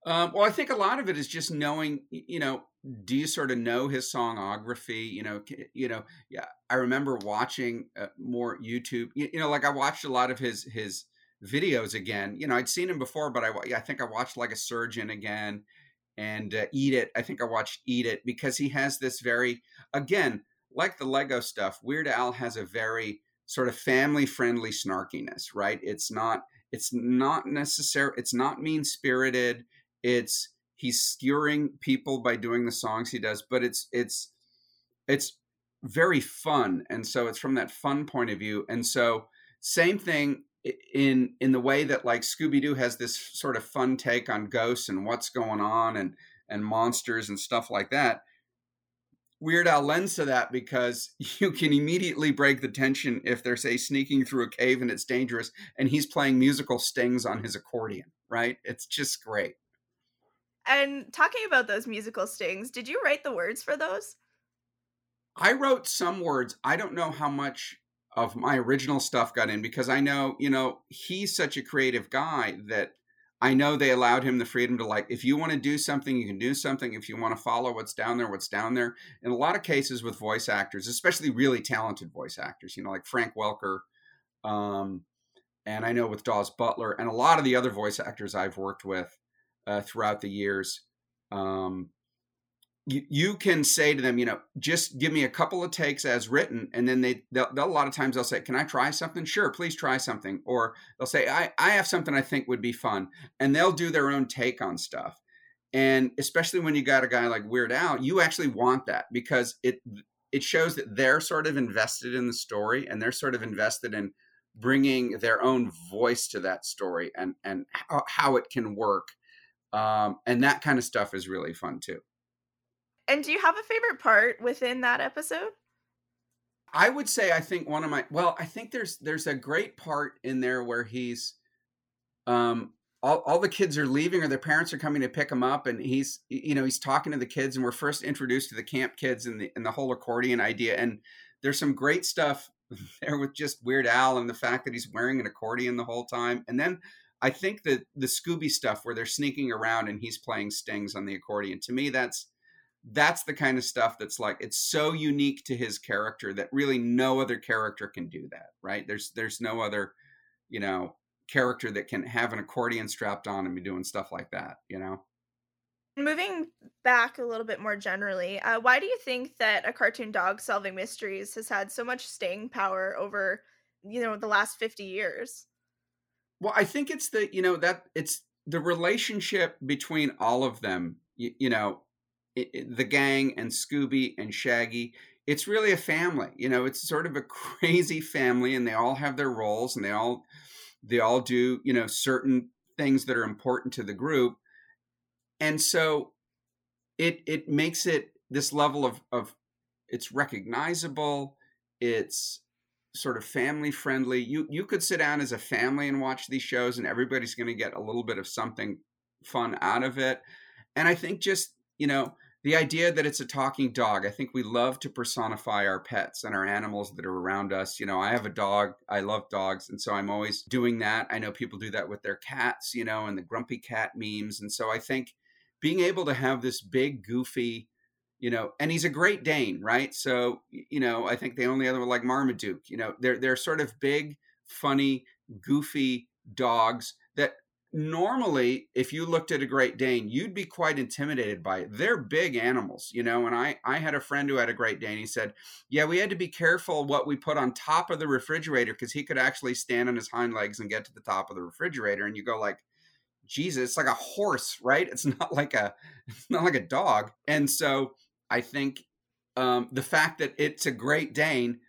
um, well, I think a lot of it is just knowing, you know, do you sort of know his songography? You know, you know, yeah. I remember watching uh, more YouTube. You, you, know, like I watched a lot of his his videos again. You know, I'd seen him before, but I I think I watched like a surgeon again and uh, Eat It. I think I watched Eat It because he has this very again like the Lego stuff. Weird Al has a very sort of family friendly snarkiness, right? It's not it's not necessary. It's not mean spirited it's he's skewering people by doing the songs he does, but it's it's it's very fun, and so it's from that fun point of view. And so same thing in in the way that like Scooby Doo has this sort of fun take on ghosts and what's going on and and monsters and stuff like that. Weird Al lends to that because [laughs] you can immediately break the tension if they're say sneaking through a cave and it's dangerous and he's playing musical stings on his accordion, right? It's just great. And talking about those musical stings, did you write the words for those? I wrote some words. I don't know how much of my original stuff got in because I know, you know, he's such a creative guy that I know they allowed him the freedom to like, if you want to do something, you can do something. If you want to follow what's down there, what's down there. In a lot of cases with voice actors, especially really talented voice actors, you know, like Frank Welker, um, and I know with Daws Butler, and a lot of the other voice actors I've worked with, uh, throughout the years. Um, you, you can say to them, you know, just give me a couple of takes as written, and then they they'll, they'll, a lot of times they'll say, "Can I try something?" Sure, please try something. Or they'll say, "I I have something I think would be fun," and they'll do their own take on stuff. And especially when you got a guy like Weird Al, you actually want that because it it shows that they're sort of invested in the story and they're sort of invested in bringing their own voice to that story and and how, how it can work um, and that kind of stuff is really fun too. And do you have a favorite part within that episode? I would say I think one of my well, I think there's there's a great part in there where he's um all, all the kids are leaving or their parents are coming to pick them up and he's you know he's talking to the kids and we're first introduced to the camp kids and the and the whole accordion idea and there's some great stuff [laughs] there with just weird al and the fact that he's wearing an accordion the whole time and then i think that the scooby stuff where they're sneaking around and he's playing stings on the accordion to me that's that's the kind of stuff that's like it's so unique to his character that really no other character can do that right there's there's no other you know character that can have an accordion strapped on and be doing stuff like that, you know? Moving back a little bit more generally, uh, why do you think that a cartoon dog solving mysteries has had so much staying power over, you know, the last 50 years? Well, I think it's the, you know, that it's the relationship between all of them, you, you know, it, it, the gang and Scooby and Shaggy. It's really a family, you know, it's sort of a [laughs] crazy family and they all have their roles and they all, they all do you know certain things that are important to the group and so it it makes it this level of of it's recognizable it's sort of family friendly you you could sit down as a family and watch these shows and everybody's going to get a little bit of something fun out of it. And i think just you know the idea that it's a talking dog i think we love to personify our pets and our animals that are around us. You know i have a dog i love dogs and so i'm always doing that. I know people do that with their cats you know and the grumpy cat memes and so i think being able to have this big goofy you know and he's a great dane right? So you know i think the only other one like marmaduke you know they're they're sort of big funny goofy dogs that normally if you looked at a great dane you'd be quite intimidated by it. They're big animals you know and i i had a friend who had a great dane. He said yeah we had to be careful what we put on top of the refrigerator because he could actually stand on his hind legs and get to the top of the refrigerator. And you go like jesus it's like a horse right? It's [laughs] not like a it's not like a dog. And so i think um the fact that it's a great dane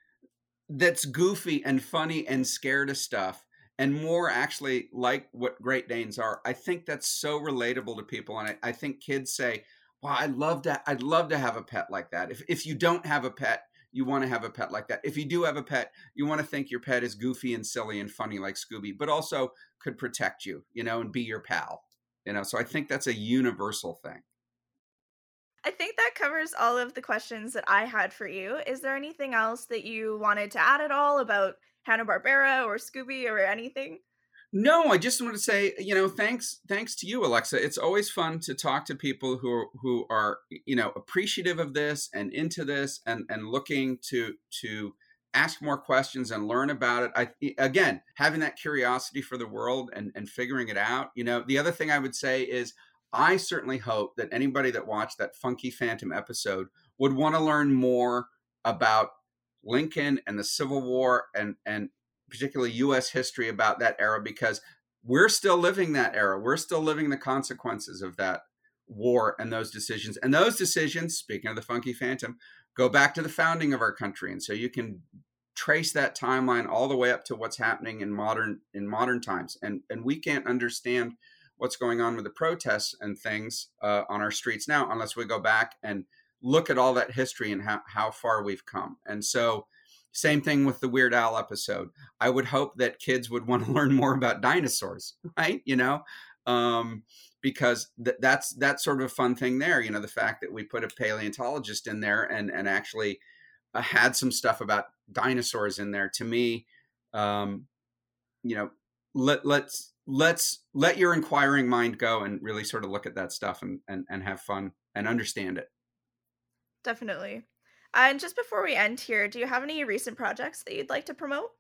that's goofy and funny and scared of stuff and more actually like what Great Danes are. I think that's so relatable to people, and I, I think kids say, "Wow, I'd love to. I'd love to have a pet like that." If if you don't have a pet, you want to have a pet like that. If you do have a pet, you want to think your pet is goofy and silly and funny like Scooby, but also could protect you, you know, and be your pal. You know, so I think that's a universal thing. I think that covers all of the questions that I had for you. Is there anything else that you wanted to add at all about Hanna-Barbera or Scooby or anything? No, I just want to say, you know, thanks thanks to you, Alexa. It's always fun to talk to people who who are, you know, appreciative of this and into this and and looking to to ask more questions and learn about it. I again, having that curiosity for the world and and figuring it out. You know, the other thing I would say is I certainly hope that anybody that watched that Funky Phantom episode would want to learn more about Lincoln and the Civil War and and particularly U.S. history about that era because we're still living that era. We're still living the consequences of that war and those decisions. And those decisions, speaking of the Funky Phantom, go back to the founding of our country. And so you can trace that timeline all the way up to what's happening in modern in modern times. And and we can't understand what's going on with the protests and things uh, on our streets now unless we go back and look at all that history and how, how far we've come. And so, same thing with the Weird Al episode. I would hope that kids would [laughs] want to learn more about dinosaurs, right? You know, um, because th- that's that's sort of a fun thing there. You know, the fact that we put a paleontologist in there and and actually uh, had some stuff about dinosaurs in there. To me, um, you know, let let's let's let your inquiring mind go and really sort of look at that stuff and and, and have fun and understand it definitely. And just before we end here, do you have any recent projects that you'd like to promote?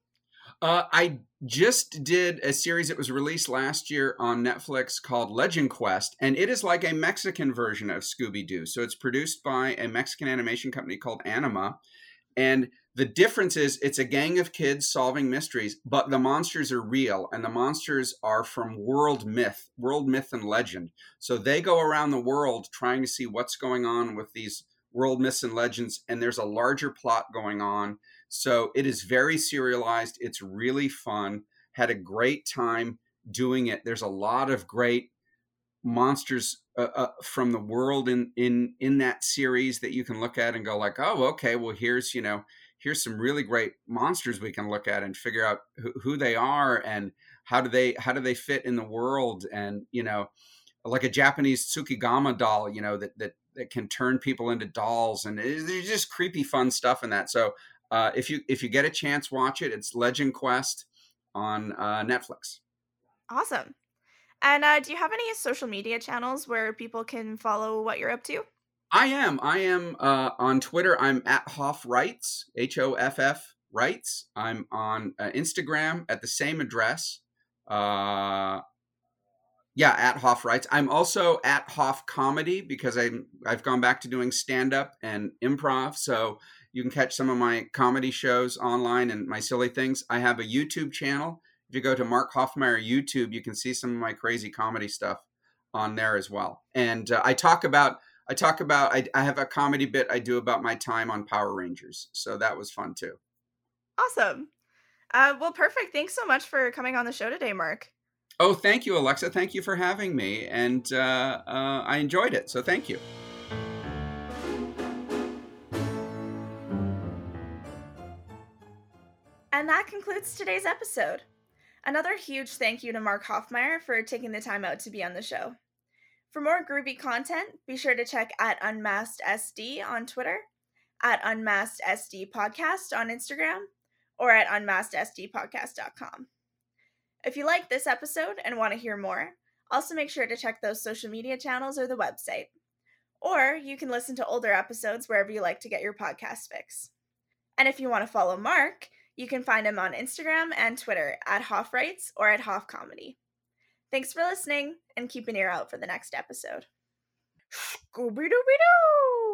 Uh, I just did a series that was released last year on Netflix called Legend Quest, and it is like a Mexican version of Scooby Doo. So it's produced by a Mexican animation company called Anima. And the difference is it's a gang of kids solving mysteries, but the monsters are real, and the monsters are from world myth, world myth and legend. So they go around the world trying to see what's going on with these world myths and legends, and there's a larger plot going on. So it is very serialized. It's really fun. Had a great time doing it. There's a lot of great monsters uh, uh, from the world in in in that series that you can look at and go like, oh, okay, well here's you know here's some really great monsters we can look at and figure out who, who they are and how do they how do they fit in the world and you know like a Japanese tsukigama doll, you know, that that that can turn people into dolls, and there's just creepy, fun stuff in that. So uh, if you if you get a chance, watch it. It's Legend Quest on uh, Netflix. Awesome. And uh, do you have any social media channels where people can follow what you're up to? I am. I am uh, on Twitter. I'm at Hoff Writes, H O F F Writes. I'm on uh, Instagram at the same address. Uh, yeah, at Hoff Writes. I'm also at Hoff Comedy because I'm I've gone back to doing stand up and improv. So you can catch some of my comedy shows online and my silly things. I have a YouTube channel. If you go to Mark Hoffmeier YouTube, you can see some of my crazy comedy stuff on there as well. And uh, I talk about I talk about I, I have a comedy bit I do about my time on Power Rangers. So that was fun too. Awesome. Uh, well, perfect. Thanks so much for coming on the show today, Mark. Oh, thank you, Alexa. Thank you for having me. And uh, uh, I enjoyed it. So thank you. And that concludes today's episode. Another huge thank you to Mark Hoffmeier for taking the time out to be on the show. For more groovy content, be sure to check at Unmasked SD on Twitter, at Unmasked SD Podcast on Instagram, or at unmaskedsdpodcast.com. If you like this episode and want to hear more, also make sure to check those social media channels or the website. Or you can listen to older episodes wherever you like to get your podcast fix. And if you want to follow Mark, you can find him on Instagram and Twitter at Hoff Writes or at Hoff Comedy. Thanks for listening and keep an ear out for the next episode. Scooby Dooby Doo!